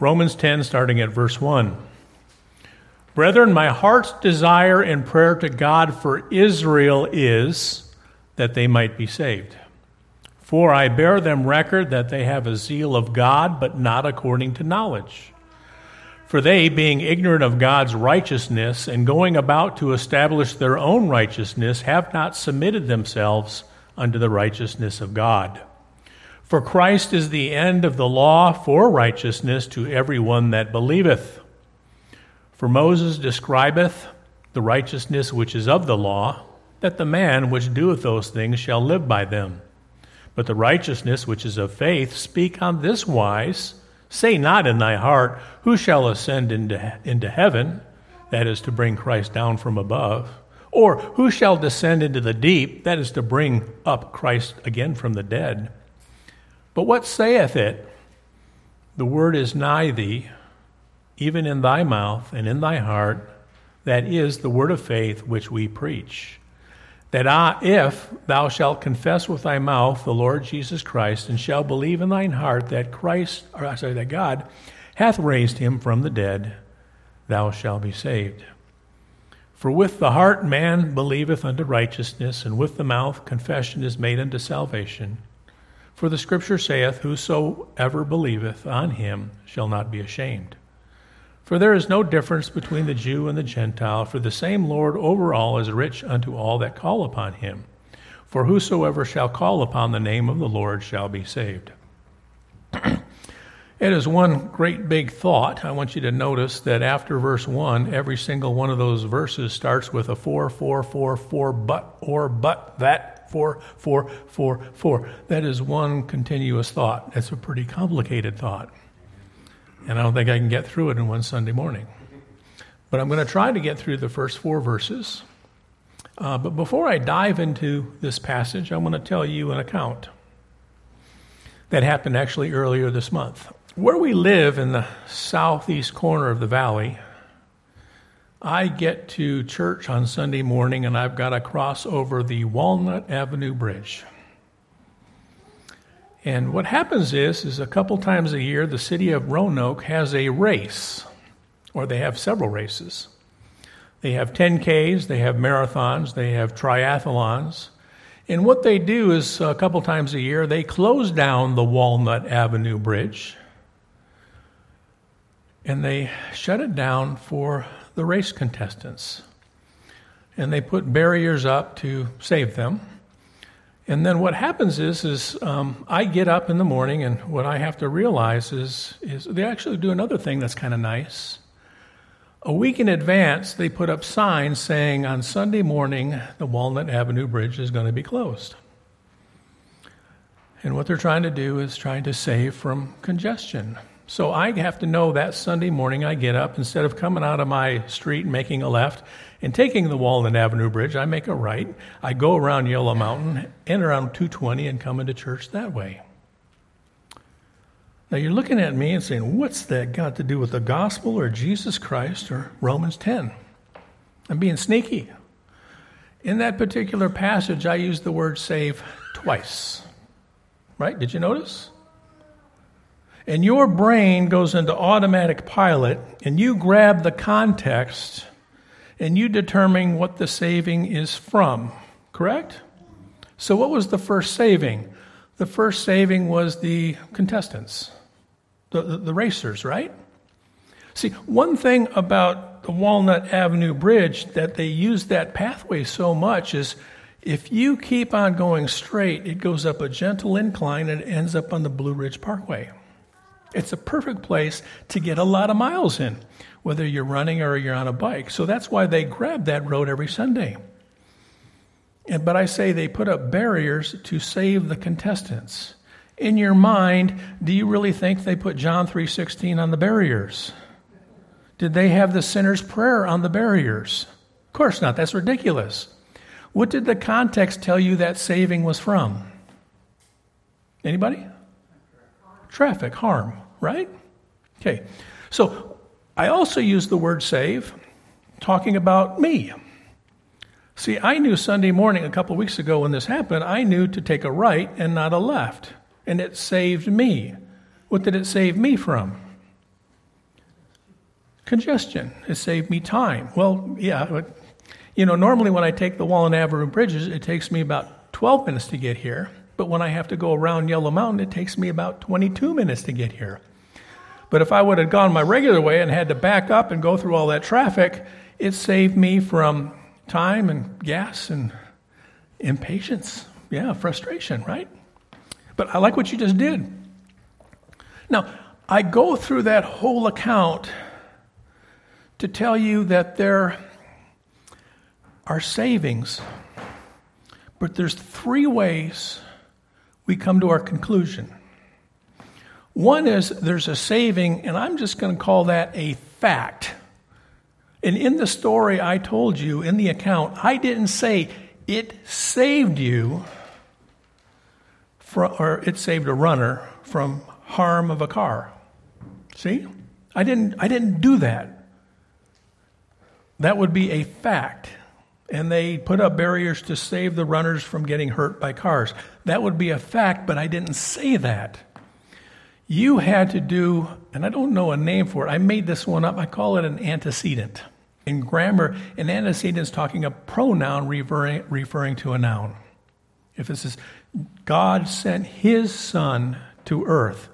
Romans 10, starting at verse 1. Brethren, my heart's desire and prayer to God for Israel is that they might be saved. For I bear them record that they have a zeal of God, but not according to knowledge. For they, being ignorant of God's righteousness and going about to establish their own righteousness, have not submitted themselves unto the righteousness of God. For Christ is the end of the law for righteousness to every one that believeth. For Moses describeth the righteousness which is of the law, that the man which doeth those things shall live by them. But the righteousness which is of faith speak on this wise Say not in thy heart, Who shall ascend into, into heaven? That is to bring Christ down from above. Or who shall descend into the deep? That is to bring up Christ again from the dead. But what saith it? The word is nigh thee, even in thy mouth and in thy heart. That is the word of faith which we preach. That I, if thou shalt confess with thy mouth the Lord Jesus Christ, and shalt believe in thine heart that Christ, or sorry, that God hath raised him from the dead, thou shalt be saved. For with the heart man believeth unto righteousness, and with the mouth confession is made unto salvation. For the Scripture saith, Whosoever believeth on him shall not be ashamed. For there is no difference between the Jew and the Gentile, for the same Lord over all is rich unto all that call upon him. For whosoever shall call upon the name of the Lord shall be saved. it is one great big thought. I want you to notice that after verse 1, every single one of those verses starts with a 4, 4, 4, 4, but, or, but, that, four, four, four, four. That is one continuous thought. That's a pretty complicated thought. And I don't think I can get through it in one Sunday morning. But I'm going to try to get through the first four verses. Uh, but before I dive into this passage, I want to tell you an account that happened actually earlier this month. Where we live in the southeast corner of the valley, I get to church on Sunday morning and I've got to cross over the Walnut Avenue Bridge. And what happens is, is a couple times a year, the city of Roanoke has a race, or they have several races. They have 10Ks, they have marathons, they have triathlons. And what they do is, a couple times a year, they close down the Walnut Avenue Bridge and they shut it down for the race contestants. And they put barriers up to save them. And then what happens is, is um, I get up in the morning, and what I have to realize is, is they actually do another thing that's kind of nice. A week in advance, they put up signs saying on Sunday morning the Walnut Avenue Bridge is going to be closed. And what they're trying to do is trying to save from congestion. So I have to know that Sunday morning I get up, instead of coming out of my street and making a left and taking the Walnut Avenue Bridge, I make a right. I go around Yellow Mountain, and around 220, and come into church that way. Now you're looking at me and saying, what's that got to do with the gospel or Jesus Christ or Romans 10? I'm being sneaky. In that particular passage, I use the word save twice. Right? Did you notice? And your brain goes into automatic pilot, and you grab the context and you determine what the saving is from, correct? So, what was the first saving? The first saving was the contestants, the, the, the racers, right? See, one thing about the Walnut Avenue Bridge that they use that pathway so much is if you keep on going straight, it goes up a gentle incline and it ends up on the Blue Ridge Parkway. It's a perfect place to get a lot of miles in, whether you're running or you're on a bike. So that's why they grab that road every Sunday. And, but I say they put up barriers to save the contestants. In your mind, do you really think they put John 3:16 on the barriers? Did they have the sinner's prayer on the barriers? Of course not. That's ridiculous. What did the context tell you that saving was from? Anybody? Traffic harm, right? Okay, so I also use the word save talking about me. See, I knew Sunday morning a couple weeks ago when this happened, I knew to take a right and not a left, and it saved me. What did it save me from? congestion. It saved me time. Well, yeah, but, you know, normally when I take the Walnut Avenue bridges, it takes me about 12 minutes to get here. But when I have to go around Yellow Mountain, it takes me about 22 minutes to get here. But if I would have gone my regular way and had to back up and go through all that traffic, it saved me from time and gas and impatience. Yeah, frustration, right? But I like what you just did. Now, I go through that whole account to tell you that there are savings, but there's three ways we come to our conclusion. One is there's a saving, and I'm just going to call that a fact. And in the story I told you, in the account, I didn't say it saved you, from, or it saved a runner from harm of a car. See? I didn't, I didn't do that. That would be a fact. And they put up barriers to save the runners from getting hurt by cars. That would be a fact, but I didn't say that. You had to do, and I don't know a name for it, I made this one up. I call it an antecedent. In grammar, an antecedent is talking a pronoun referring, referring to a noun. If it says, God sent his son to earth,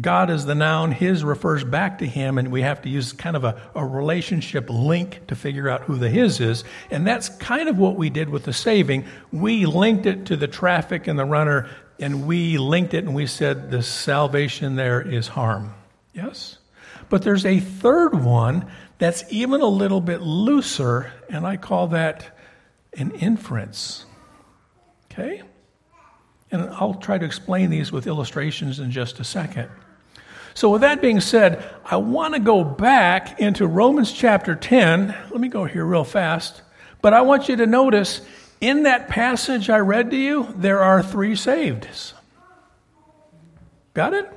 God is the noun, his refers back to him, and we have to use kind of a, a relationship link to figure out who the his is. And that's kind of what we did with the saving. We linked it to the traffic and the runner, and we linked it and we said the salvation there is harm. Yes? But there's a third one that's even a little bit looser, and I call that an inference. Okay? And I'll try to explain these with illustrations in just a second. So, with that being said, I want to go back into Romans chapter 10. Let me go here real fast. But I want you to notice in that passage I read to you, there are three saveds. Got it?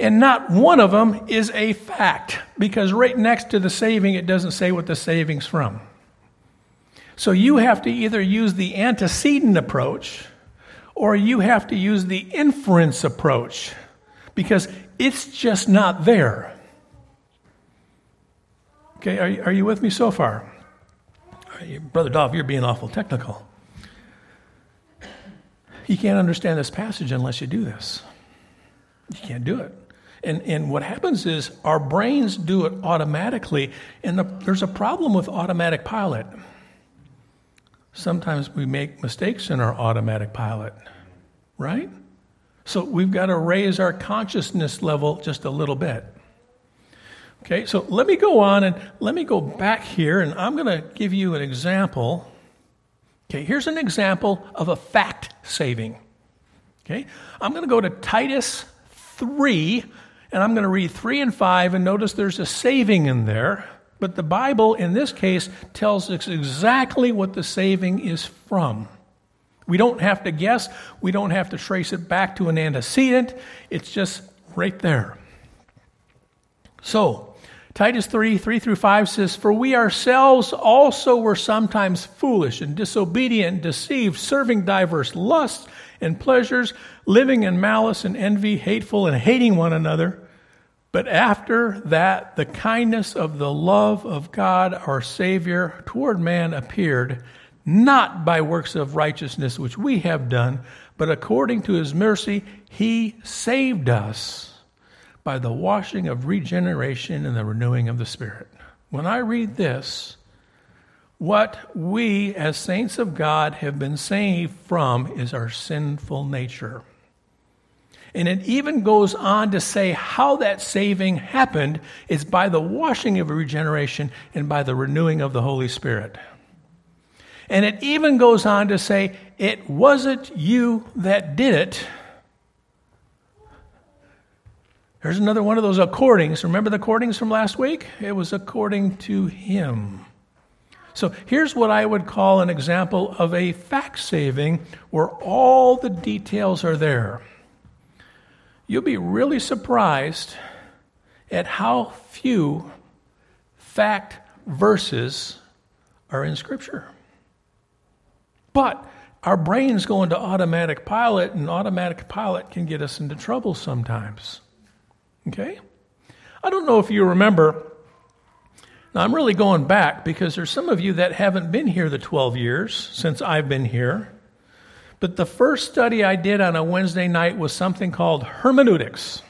And not one of them is a fact, because right next to the saving, it doesn't say what the saving's from. So you have to either use the antecedent approach or you have to use the inference approach because it's just not there. Okay, are, you, are you with me so far? Brother Dolph, you're being awful technical. You can't understand this passage unless you do this. You can't do it. And, and what happens is our brains do it automatically, and the, there's a problem with automatic pilot. Sometimes we make mistakes in our automatic pilot, right? So we've got to raise our consciousness level just a little bit. Okay, so let me go on and let me go back here, and I'm going to give you an example. Okay, here's an example of a fact saving. Okay, I'm going to go to Titus 3, and I'm going to read 3 and 5, and notice there's a saving in there. But the Bible, in this case, tells us exactly what the saving is from. We don't have to guess. We don't have to trace it back to an antecedent. It's just right there. So, Titus 3 3 through 5 says, For we ourselves also were sometimes foolish and disobedient, deceived, serving diverse lusts and pleasures, living in malice and envy, hateful and hating one another. But after that, the kindness of the love of God our Savior toward man appeared not by works of righteousness which we have done, but according to his mercy, he saved us by the washing of regeneration and the renewing of the Spirit. When I read this, what we as saints of God have been saved from is our sinful nature. And it even goes on to say how that saving happened is by the washing of regeneration and by the renewing of the Holy Spirit. And it even goes on to say, it wasn't you that did it. There's another one of those accordings. Remember the accordings from last week? It was according to him. So here's what I would call an example of a fact saving where all the details are there. You'll be really surprised at how few fact verses are in Scripture. But our brains go into automatic pilot, and automatic pilot can get us into trouble sometimes. Okay? I don't know if you remember. Now, I'm really going back because there's some of you that haven't been here the 12 years since I've been here. But the first study I did on a Wednesday night was something called hermeneutics.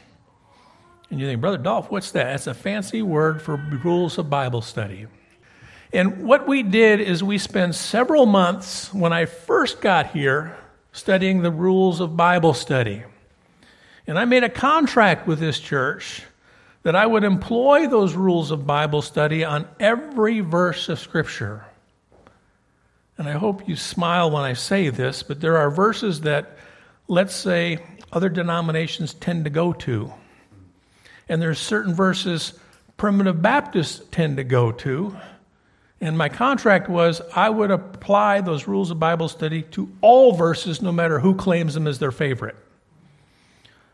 And you think, Brother Dolph, what's that? That's a fancy word for rules of Bible study. And what we did is we spent several months when I first got here studying the rules of Bible study. And I made a contract with this church that I would employ those rules of Bible study on every verse of Scripture. And I hope you smile when I say this, but there are verses that, let's say, other denominations tend to go to and there's certain verses primitive Baptists tend to go to. And my contract was I would apply those rules of Bible study to all verses, no matter who claims them as their favorite.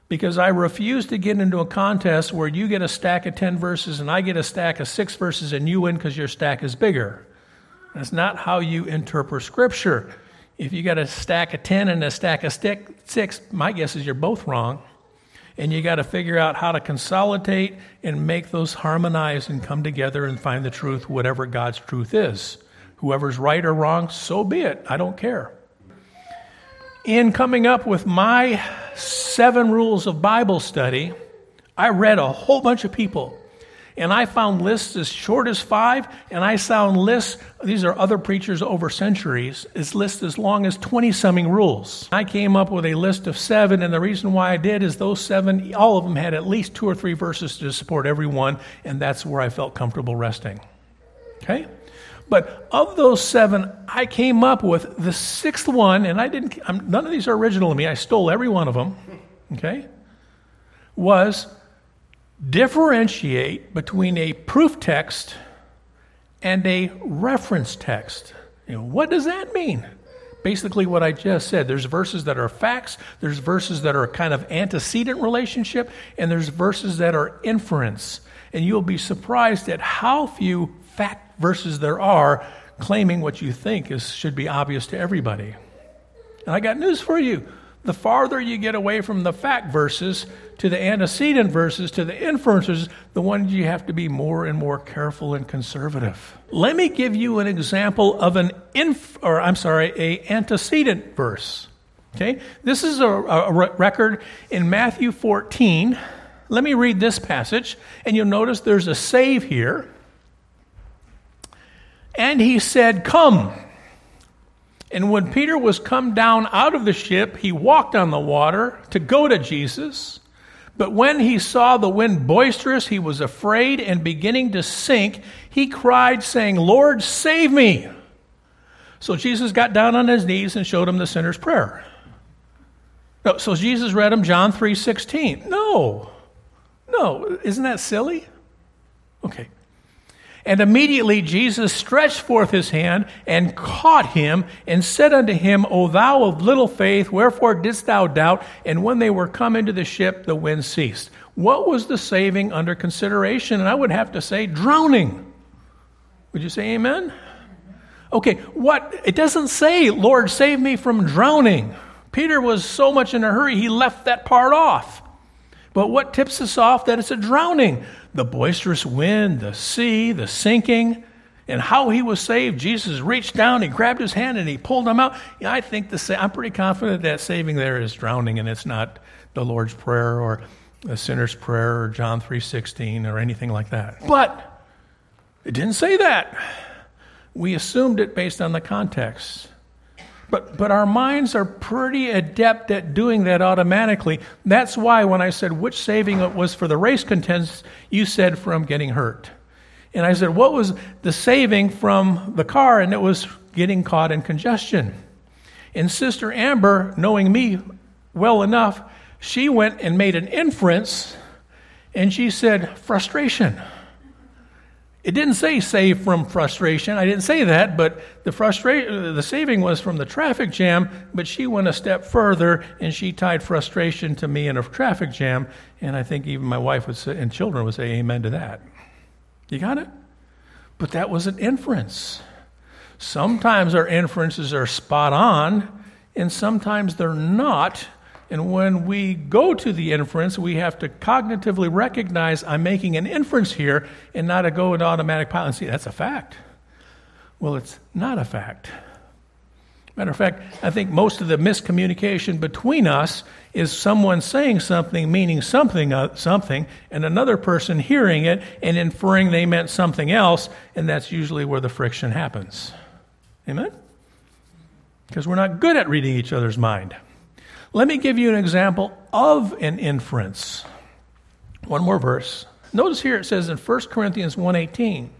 Because I refuse to get into a contest where you get a stack of 10 verses and I get a stack of six verses and you win because your stack is bigger. That's not how you interpret Scripture. If you got a stack of 10 and a stack of six, my guess is you're both wrong and you got to figure out how to consolidate and make those harmonize and come together and find the truth, whatever God's truth is. Whoever's right or wrong, so be it. I don't care. In coming up with my seven rules of Bible study, I read a whole bunch of people and I found lists as short as five, and I found lists, these are other preachers over centuries, is lists as long as 20 something rules. I came up with a list of seven, and the reason why I did is those seven, all of them had at least two or three verses to support every one, and that's where I felt comfortable resting. Okay? But of those seven, I came up with the sixth one, and I didn't, I'm, none of these are original to me. I stole every one of them. Okay? Was differentiate between a proof text and a reference text. You know, what does that mean? Basically, what I just said. There's verses that are facts, there's verses that are kind of antecedent relationship, and there's verses that are inference. And you'll be surprised at how few fact verses there are claiming what you think is, should be obvious to everybody. And I got news for you the farther you get away from the fact verses to the antecedent verses to the inferences, the ones you have to be more and more careful and conservative. Let me give you an example of an inf, or I'm sorry, a antecedent verse. Okay, this is a, a record in Matthew 14. Let me read this passage, and you'll notice there's a save here. And he said, Come. And when Peter was come down out of the ship, he walked on the water to go to Jesus. But when he saw the wind boisterous, he was afraid and beginning to sink, he cried, saying, Lord, save me. So Jesus got down on his knees and showed him the sinner's prayer. No, so Jesus read him John 3:16. No. No, isn't that silly? Okay. And immediately Jesus stretched forth his hand and caught him and said unto him, O thou of little faith, wherefore didst thou doubt? And when they were come into the ship, the wind ceased. What was the saving under consideration? And I would have to say, drowning. Would you say amen? Okay, what? It doesn't say, Lord, save me from drowning. Peter was so much in a hurry, he left that part off. But what tips us off that it's a drowning? The boisterous wind, the sea, the sinking, and how he was saved. Jesus reached down, he grabbed his hand, and he pulled him out. Yeah, I think the sa- I'm pretty confident that saving there is drowning, and it's not the Lord's prayer or the sinner's prayer or John three sixteen or anything like that. But it didn't say that. We assumed it based on the context. But, but our minds are pretty adept at doing that automatically. That's why when I said which saving it was for the race contents, you said from getting hurt. And I said, what was the saving from the car? And it was getting caught in congestion. And Sister Amber, knowing me well enough, she went and made an inference and she said, frustration. It didn't say save from frustration. I didn't say that, but the frustration, the saving was from the traffic jam, but she went a step further and she tied frustration to me in a traffic jam, and I think even my wife would say, and children would say amen to that. You got it? But that was an inference. Sometimes our inferences are spot on, and sometimes they're not, And when we go to the inference, we have to cognitively recognize I'm making an inference here and not a go into automatic pilot and see that's a fact. Well, it's not a fact. Matter of fact, I think most of the miscommunication between us is someone saying something, meaning something, uh, something, and another person hearing it and inferring they meant something else, and that's usually where the friction happens. Amen? Because we're not good at reading each other's mind. Let me give you an example of an inference. One more verse. Notice here it says in 1 Corinthians 1:18,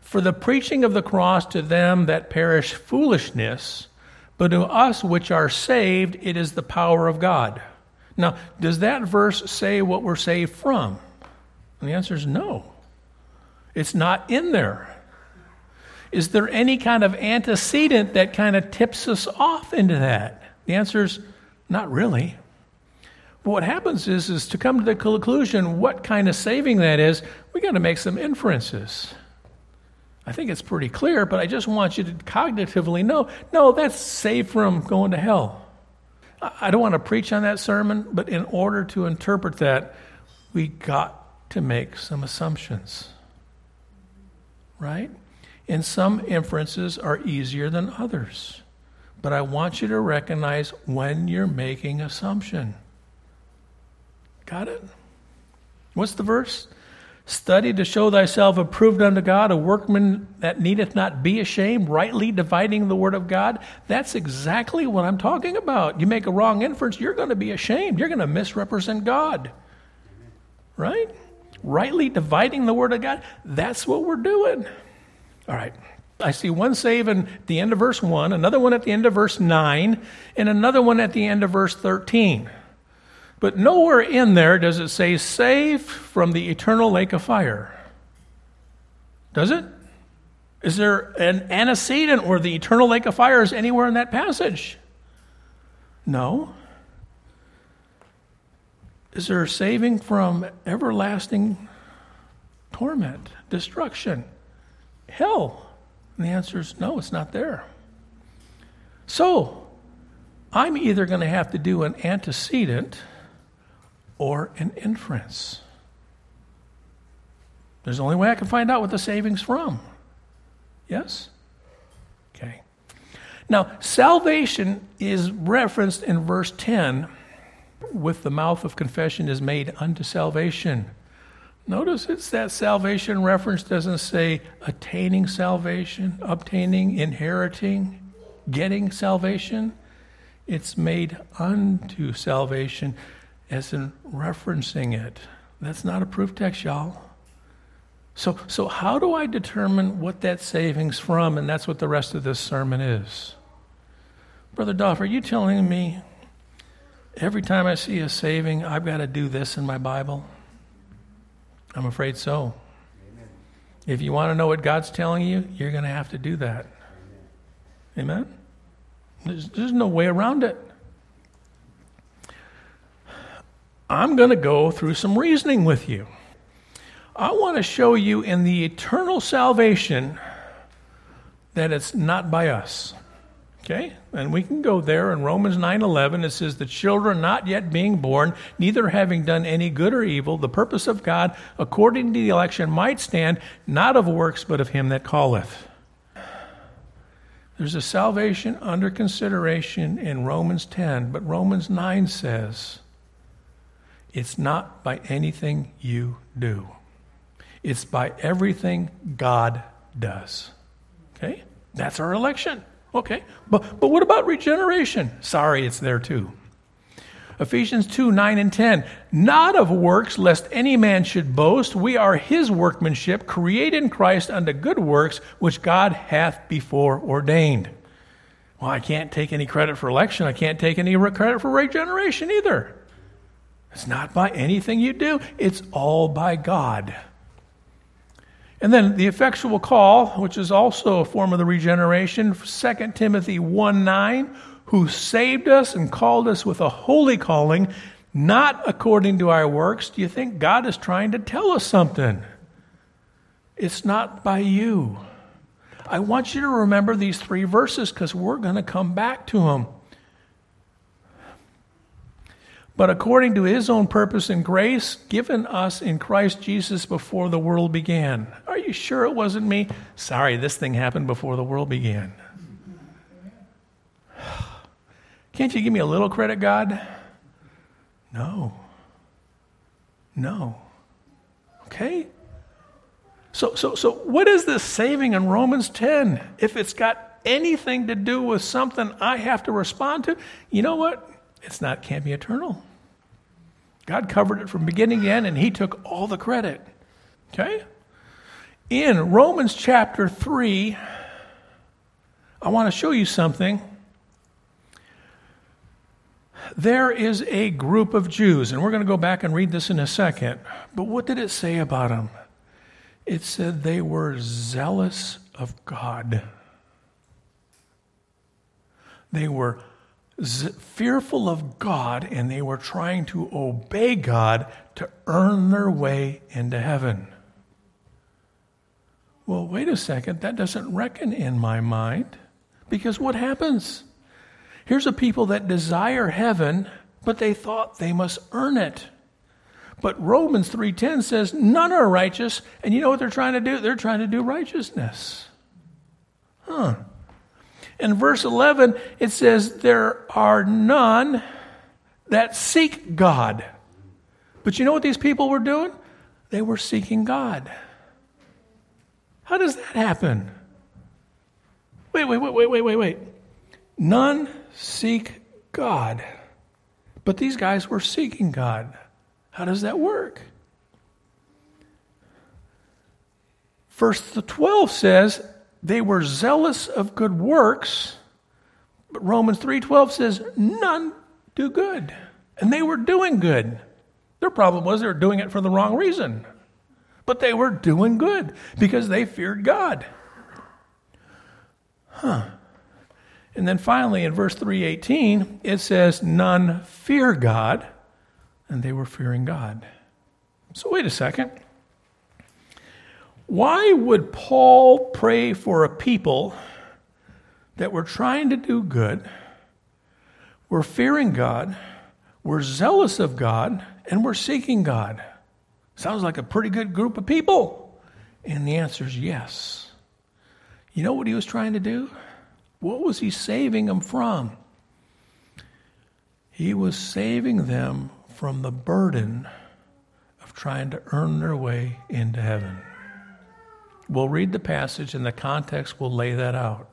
"For the preaching of the cross to them that perish foolishness, but to us which are saved it is the power of God." Now, does that verse say what we're saved from? And the answer is no. It's not in there. Is there any kind of antecedent that kind of tips us off into that? The answer is not really. But what happens is, is to come to the conclusion what kind of saving that is, we got to make some inferences. I think it's pretty clear, but I just want you to cognitively know no, that's saved from going to hell. I don't want to preach on that sermon, but in order to interpret that, we got to make some assumptions. Right? And some inferences are easier than others. But I want you to recognize when you're making assumption. Got it? What's the verse? Study to show thyself approved unto God, a workman that needeth not be ashamed, rightly dividing the word of God. That's exactly what I'm talking about. You make a wrong inference, you're going to be ashamed. You're going to misrepresent God. Right? Rightly dividing the word of God. That's what we're doing. All right. I see one save at the end of verse 1, another one at the end of verse 9, and another one at the end of verse 13. But nowhere in there does it say save from the eternal lake of fire. Does it? Is there an antecedent where the eternal lake of fire is anywhere in that passage? No. Is there saving from everlasting torment, destruction, hell? And the answer is no, it's not there. So, I'm either going to have to do an antecedent or an inference. There's the only way I can find out what the saving's from. Yes? Okay. Now, salvation is referenced in verse 10 with the mouth of confession is made unto salvation. Notice it's that salvation reference doesn't say attaining salvation, obtaining, inheriting, getting salvation. It's made unto salvation as in referencing it. That's not a proof text, y'all. So, so how do I determine what that saving's from? And that's what the rest of this sermon is. Brother Dolph, are you telling me every time I see a saving, I've got to do this in my Bible? I'm afraid so. Amen. If you want to know what God's telling you, you're going to have to do that. Amen? Amen? There's, there's no way around it. I'm going to go through some reasoning with you. I want to show you in the eternal salvation that it's not by us. Okay? And we can go there in Romans 9:11 it says the children not yet being born neither having done any good or evil the purpose of God according to the election might stand not of works but of him that calleth. There's a salvation under consideration in Romans 10 but Romans 9 says it's not by anything you do. It's by everything God does. Okay? That's our election. Okay. But, but what about regeneration? Sorry, it's there too. Ephesians 2 9 and 10. Not of works, lest any man should boast. We are his workmanship, created in Christ unto good works, which God hath before ordained. Well, I can't take any credit for election. I can't take any credit for regeneration either. It's not by anything you do, it's all by God. And then the effectual call, which is also a form of the regeneration, 2 Timothy 1 9, who saved us and called us with a holy calling, not according to our works. Do you think God is trying to tell us something? It's not by you. I want you to remember these three verses because we're going to come back to them. But according to his own purpose and grace given us in Christ Jesus before the world began. Are you sure it wasn't me? Sorry, this thing happened before the world began. Can't you give me a little credit, God? No. No. Okay? So, so, so what is this saving in Romans 10? If it's got anything to do with something I have to respond to, you know what? It's not can't be eternal. God covered it from beginning to end, and He took all the credit. Okay? In Romans chapter 3, I want to show you something. There is a group of Jews, and we're going to go back and read this in a second. But what did it say about them? It said they were zealous of God. They were fearful of God and they were trying to obey God to earn their way into heaven. Well, wait a second, that doesn't reckon in my mind. Because what happens? Here's a people that desire heaven, but they thought they must earn it. But Romans 3:10 says none are righteous, and you know what they're trying to do? They're trying to do righteousness. Huh. In verse 11, it says, There are none that seek God. But you know what these people were doing? They were seeking God. How does that happen? Wait, wait, wait, wait, wait, wait, wait. None seek God. But these guys were seeking God. How does that work? Verse 12 says, they were zealous of good works, but Romans 3:12 says none do good. And they were doing good. Their problem was they were doing it for the wrong reason. But they were doing good because they feared God. Huh. And then finally in verse 318 it says none fear God and they were fearing God. So wait a second. Why would Paul pray for a people that were trying to do good, were fearing God, were zealous of God, and were seeking God? Sounds like a pretty good group of people. And the answer is yes. You know what he was trying to do? What was he saving them from? He was saving them from the burden of trying to earn their way into heaven. We'll read the passage and the context will lay that out.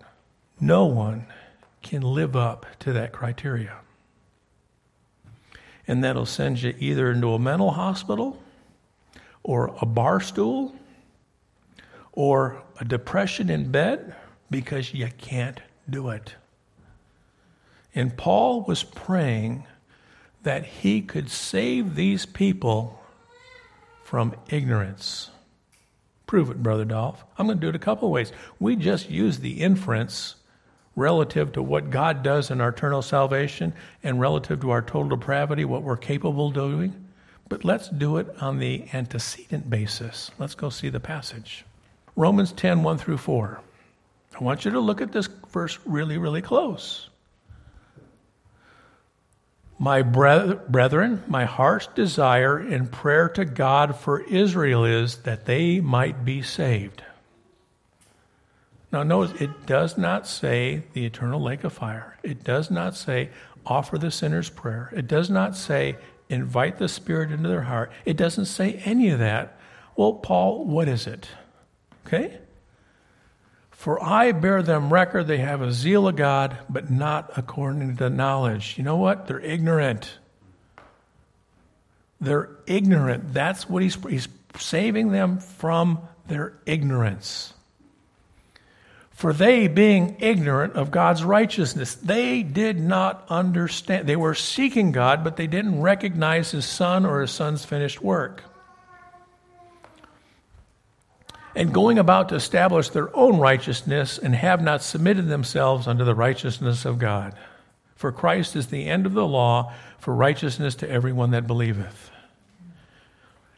No one can live up to that criteria. And that'll send you either into a mental hospital or a bar stool or a depression in bed because you can't do it. And Paul was praying that he could save these people from ignorance. Prove it, Brother Dolph. I'm going to do it a couple ways. We just use the inference relative to what God does in our eternal salvation and relative to our total depravity, what we're capable of doing. But let's do it on the antecedent basis. Let's go see the passage. Romans 10 1 through 4. I want you to look at this verse really, really close. My brethren, my heart's desire and prayer to God for Israel is that they might be saved. Now, notice it does not say the eternal lake of fire. It does not say offer the sinner's prayer. It does not say invite the Spirit into their heart. It doesn't say any of that. Well, Paul, what is it? Okay? For I bear them record they have a zeal of God, but not according to knowledge. You know what? They're ignorant. They're ignorant. That's what he's, he's saving them from their ignorance. For they, being ignorant of God's righteousness, they did not understand. They were seeking God, but they didn't recognize His Son or His Son's finished work and going about to establish their own righteousness and have not submitted themselves unto the righteousness of God. For Christ is the end of the law for righteousness to everyone that believeth.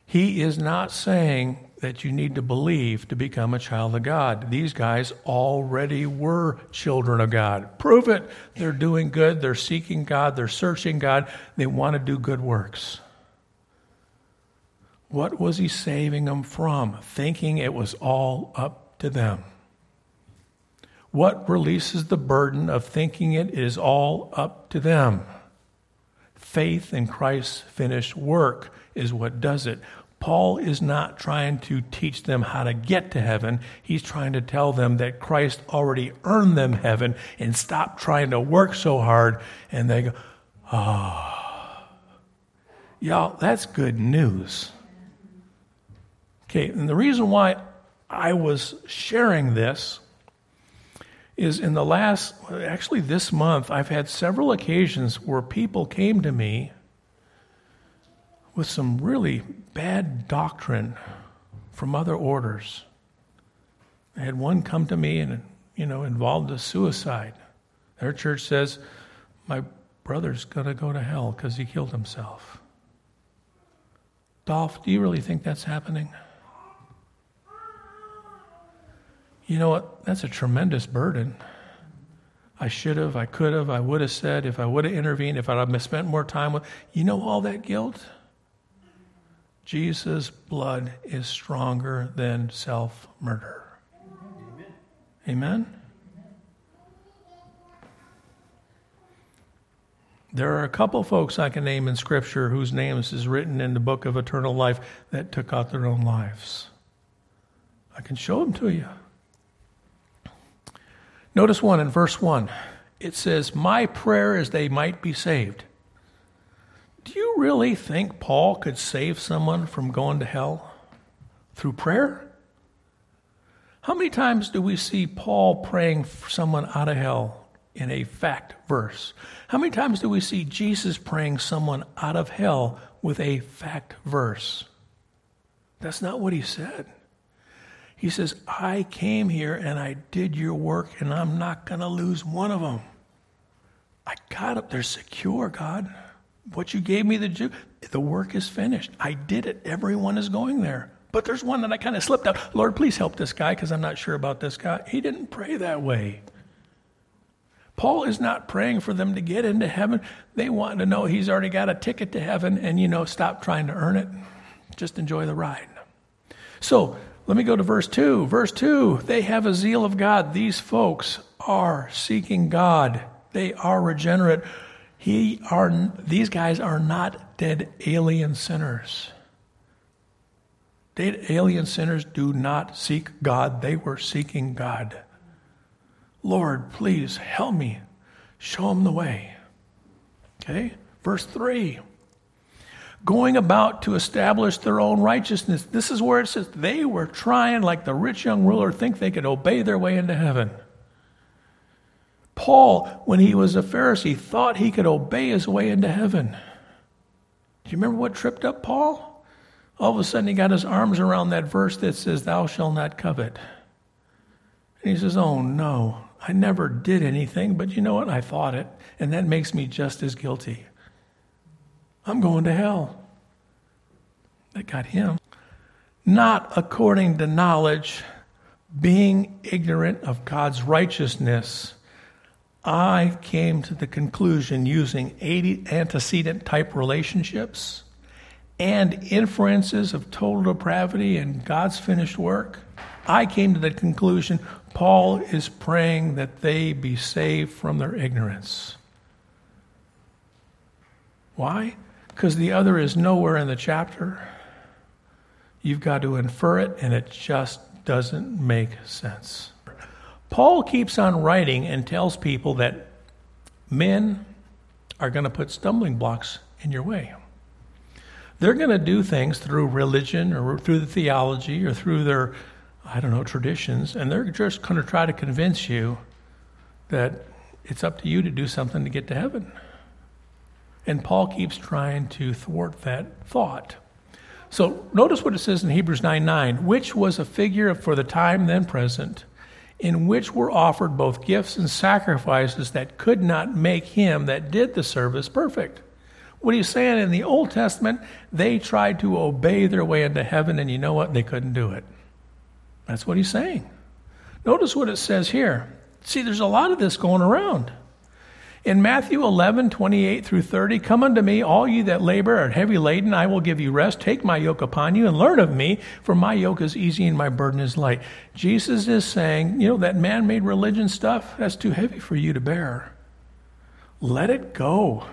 He is not saying that you need to believe to become a child of God. These guys already were children of God. Prove it. They're doing good. They're seeking God. They're searching God. They want to do good works. What was he saving them from? Thinking it was all up to them. What releases the burden of thinking it is all up to them? Faith in Christ's finished work is what does it. Paul is not trying to teach them how to get to heaven. He's trying to tell them that Christ already earned them heaven and stop trying to work so hard. And they go, oh. Y'all, that's good news. Okay, and the reason why I was sharing this is in the last, actually this month, I've had several occasions where people came to me with some really bad doctrine from other orders. I had one come to me and, you know, involved a suicide. Their church says, My brother's going to go to hell because he killed himself. Dolph, do you really think that's happening? You know what? That's a tremendous burden. I should have, I could have, I would have said, if I would have intervened, if I'd have spent more time with, you know, all that guilt? Jesus' blood is stronger than self murder. Amen. Amen? There are a couple folks I can name in Scripture whose names is written in the book of eternal life that took out their own lives. I can show them to you. Notice one in verse 1. It says, My prayer is they might be saved. Do you really think Paul could save someone from going to hell through prayer? How many times do we see Paul praying for someone out of hell in a fact verse? How many times do we see Jesus praying someone out of hell with a fact verse? That's not what he said. He says, I came here and I did your work and I'm not going to lose one of them. I got up there secure, God what you gave me do, the work is finished. I did it. Everyone is going there. But there's one that I kind of slipped out. Lord, please help this guy because I'm not sure about this guy. He didn't pray that way. Paul is not praying for them to get into heaven. They want to know he's already got a ticket to heaven and, you know, stop trying to earn it. Just enjoy the ride. So let me go to verse 2. Verse 2 they have a zeal of God. These folks are seeking God, they are regenerate. He are, these guys are not dead alien sinners. Dead alien sinners do not seek God, they were seeking God. Lord, please help me. Show them the way. Okay? Verse 3 going about to establish their own righteousness. This is where it says they were trying, like the rich young ruler, think they could obey their way into heaven. Paul, when he was a Pharisee, thought he could obey his way into heaven. Do you remember what tripped up Paul? All of a sudden, he got his arms around that verse that says, Thou shalt not covet. And he says, Oh, no, I never did anything, but you know what? I thought it, and that makes me just as guilty. I'm going to hell. That got him. Not according to knowledge, being ignorant of God's righteousness I came to the conclusion using 80 antecedent type relationships and inferences of total depravity and God's finished work. I came to the conclusion Paul is praying that they be saved from their ignorance. Why? Because the other is nowhere in the chapter. You've got to infer it, and it just doesn't make sense. Paul keeps on writing and tells people that men are going to put stumbling blocks in your way. They're going to do things through religion or through the theology or through their, I don't know, traditions, and they're just going to try to convince you that it's up to you to do something to get to heaven. And Paul keeps trying to thwart that thought. So notice what it says in Hebrews 9 9, which was a figure for the time then present in which were offered both gifts and sacrifices that could not make him that did the service perfect. What he's saying in the Old Testament, they tried to obey their way into heaven, and you know what? They couldn't do it. That's what he's saying. Notice what it says here. See, there's a lot of this going around. In Matthew 11, 28 through 30, come unto me, all you that labor are heavy laden, I will give you rest. Take my yoke upon you and learn of me, for my yoke is easy and my burden is light. Jesus is saying, you know, that man made religion stuff, that's too heavy for you to bear. Let it go.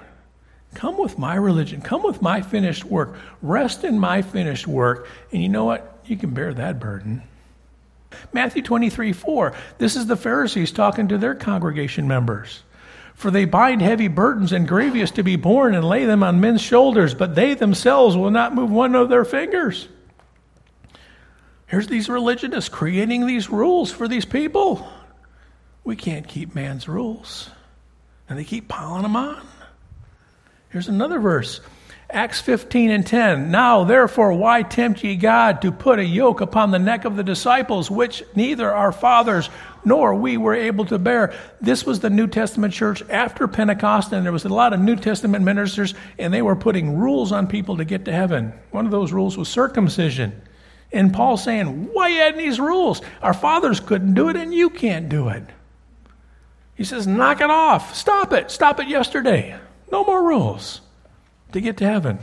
Come with my religion. Come with my finished work. Rest in my finished work. And you know what? You can bear that burden. Matthew 23 4. This is the Pharisees talking to their congregation members. For they bind heavy burdens and grievous to be borne and lay them on men's shoulders, but they themselves will not move one of their fingers. Here's these religionists creating these rules for these people. We can't keep man's rules. And they keep piling them on. Here's another verse Acts 15 and 10. Now, therefore, why tempt ye God to put a yoke upon the neck of the disciples, which neither our fathers nor we were able to bear? This was the New Testament church after Pentecost, and there was a lot of New Testament ministers, and they were putting rules on people to get to heaven. One of those rules was circumcision. And Paul saying, Why you adding these rules? Our fathers couldn't do it, and you can't do it. He says, Knock it off. Stop it. Stop it yesterday. No more rules to get to heaven.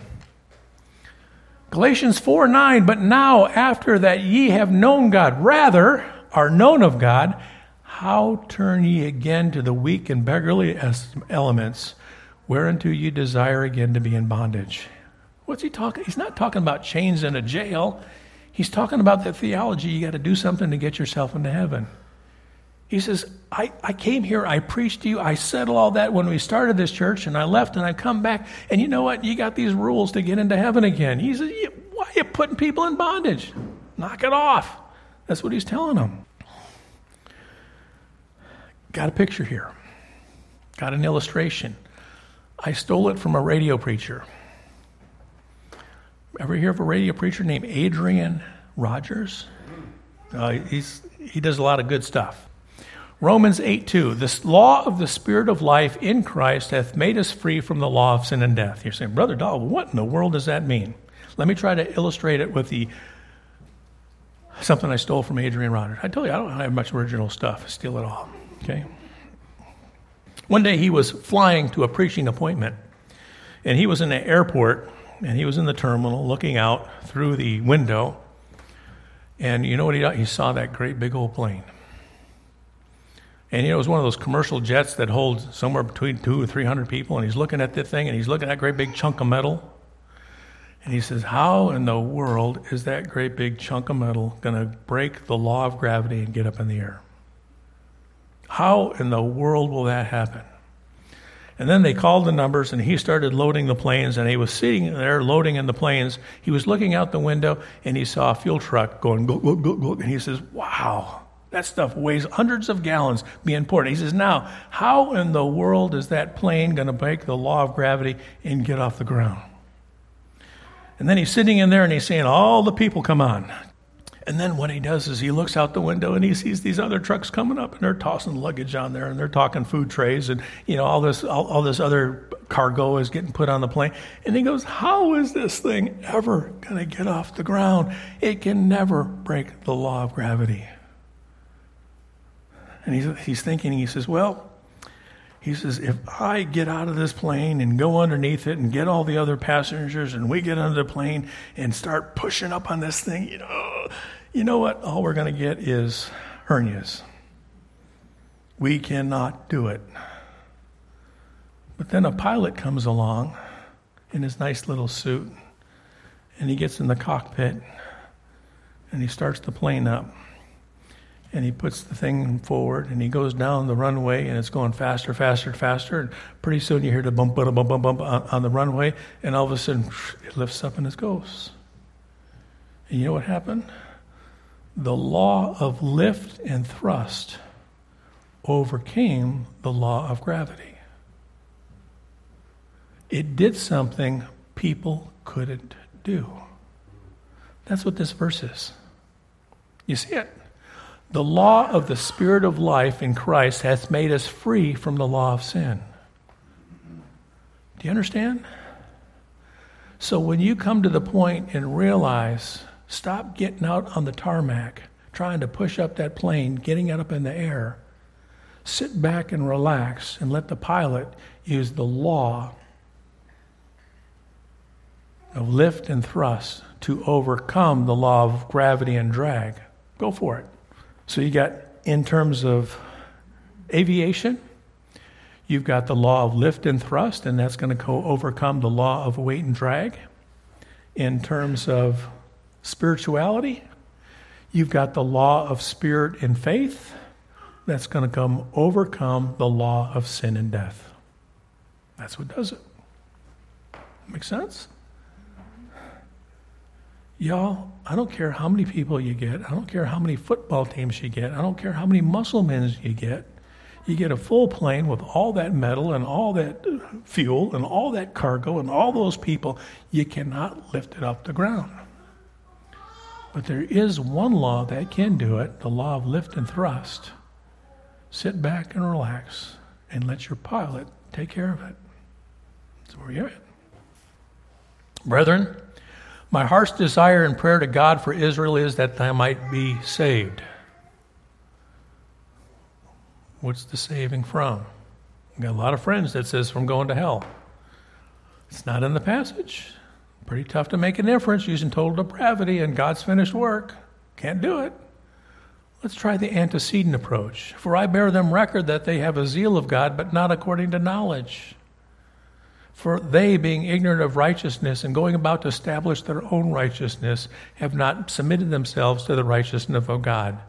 Galatians 4 9, but now after that ye have known God, rather are known of God, how turn ye again to the weak and beggarly elements, whereunto ye desire again to be in bondage? What's he talking? He's not talking about chains in a jail. He's talking about the theology. You got to do something to get yourself into heaven. He says, I, I came here, I preached to you, I said all that when we started this church, and I left and I come back, and you know what? You got these rules to get into heaven again. He says, Why are you putting people in bondage? Knock it off. That's what he's telling them. Got a picture here, got an illustration. I stole it from a radio preacher. Ever hear of a radio preacher named Adrian Rogers? Uh, he's, he does a lot of good stuff. Romans 8 2, this law of the Spirit of life in Christ hath made us free from the law of sin and death. You're saying, Brother Dahl, what in the world does that mean? Let me try to illustrate it with the something I stole from Adrian Rogers. I told you I don't have much original stuff. I steal it all. Okay. One day he was flying to a preaching appointment, and he was in the airport, and he was in the terminal looking out through the window, and you know what he He saw that great big old plane. And you know, it was one of those commercial jets that holds somewhere between two or three hundred people. And he's looking at the thing and he's looking at that great big chunk of metal. And he says, How in the world is that great big chunk of metal going to break the law of gravity and get up in the air? How in the world will that happen? And then they called the numbers, and he started loading the planes. And he was sitting there loading in the planes. He was looking out the window, and he saw a fuel truck going, go, go, go, go. And he says, Wow, that stuff weighs hundreds of gallons being poured. He says, Now, how in the world is that plane going to break the law of gravity and get off the ground? And then he's sitting in there and he's saying, All the people come on. And then what he does is he looks out the window and he sees these other trucks coming up and they're tossing luggage on there and they're talking food trays and you know all this all, all this other cargo is getting put on the plane. And he goes, How is this thing ever going to get off the ground? It can never break the law of gravity. And he's, he's thinking, he says, Well, he says, if I get out of this plane and go underneath it and get all the other passengers and we get under the plane and start pushing up on this thing, you know, you know what? All we're going to get is hernias. We cannot do it. But then a pilot comes along in his nice little suit and he gets in the cockpit and he starts the plane up and he puts the thing forward and he goes down the runway and it's going faster, faster, faster. And pretty soon you hear the bump, bump, bump, bump, bump on, the runway, and all of a sudden it lifts up and it goes. And you know what happened? The law of lift and thrust overcame the law of gravity. It did something people couldn't do. That's what this verse is. You see it? The law of the Spirit of life in Christ hath made us free from the law of sin. Do you understand? So when you come to the point and realize, stop getting out on the tarmac, trying to push up that plane, getting it up in the air. Sit back and relax and let the pilot use the law of lift and thrust to overcome the law of gravity and drag. Go for it. So you got, in terms of aviation, you've got the law of lift and thrust, and that's going to co- overcome the law of weight and drag. In terms of spirituality, you've got the law of spirit and faith that's going to come overcome the law of sin and death. That's what does it. Make sense? Y'all, I don't care how many people you get. I don't care how many football teams you get. I don't care how many muscle men you get. You get a full plane with all that metal and all that uh, fuel and all that cargo and all those people. You cannot lift it off the ground. But there is one law that can do it the law of lift and thrust. Sit back and relax and let your pilot take care of it. That's where you're at. Brethren, my heart's desire and prayer to God for Israel is that they might be saved. What's the saving from? I've got a lot of friends that says from going to hell. It's not in the passage. Pretty tough to make an inference using total depravity and God's finished work. Can't do it. Let's try the antecedent approach. For I bear them record that they have a zeal of God, but not according to knowledge. For they, being ignorant of righteousness and going about to establish their own righteousness, have not submitted themselves to the righteousness of God.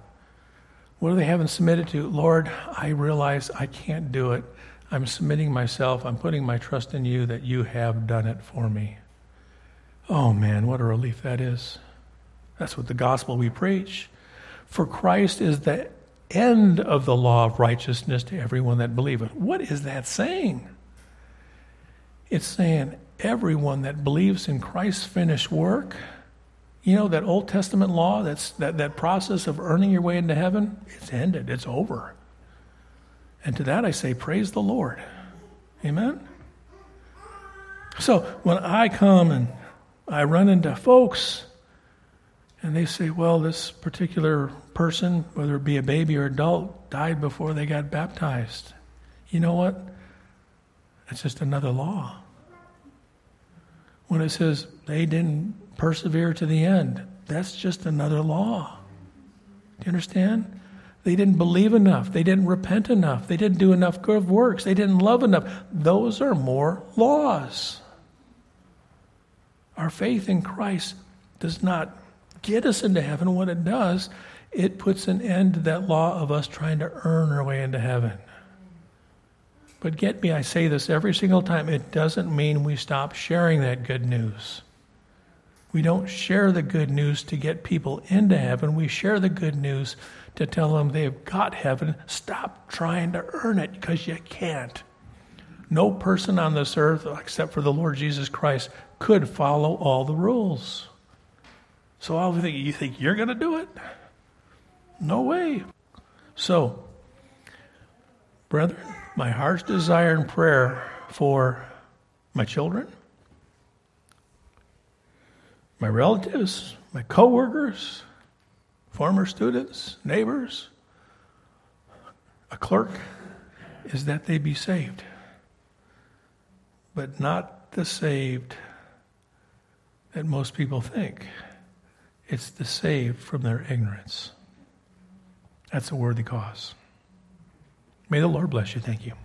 What are they having submitted to? Lord, I realize I can't do it. I'm submitting myself. I'm putting my trust in you that you have done it for me. Oh man, what a relief that is. That's what the gospel we preach. For Christ is the end of the law of righteousness to everyone that believeth. What is that saying? It's saying everyone that believes in Christ's finished work, you know, that Old Testament law, that's, that, that process of earning your way into heaven, it's ended, it's over. And to that I say, praise the Lord. Amen? So when I come and I run into folks and they say, well, this particular person, whether it be a baby or adult, died before they got baptized. You know what? It's just another law when it says they didn't persevere to the end. That's just another law. Do you understand? They didn't believe enough. They didn't repent enough. They didn't do enough good works. They didn't love enough. Those are more laws. Our faith in Christ does not get us into heaven. What it does, it puts an end to that law of us trying to earn our way into heaven. But get me, I say this every single time, it doesn't mean we stop sharing that good news. We don't share the good news to get people into heaven. We share the good news to tell them they've got heaven. Stop trying to earn it because you can't. No person on this earth, except for the Lord Jesus Christ, could follow all the rules. So I think you think you're going to do it? No way. So, brethren, my heart's desire and prayer for my children, my relatives, my coworkers, former students, neighbors, a clerk, is that they be saved. But not the saved that most people think. It's the saved from their ignorance. That's a worthy cause. May the Lord bless you. Thank you.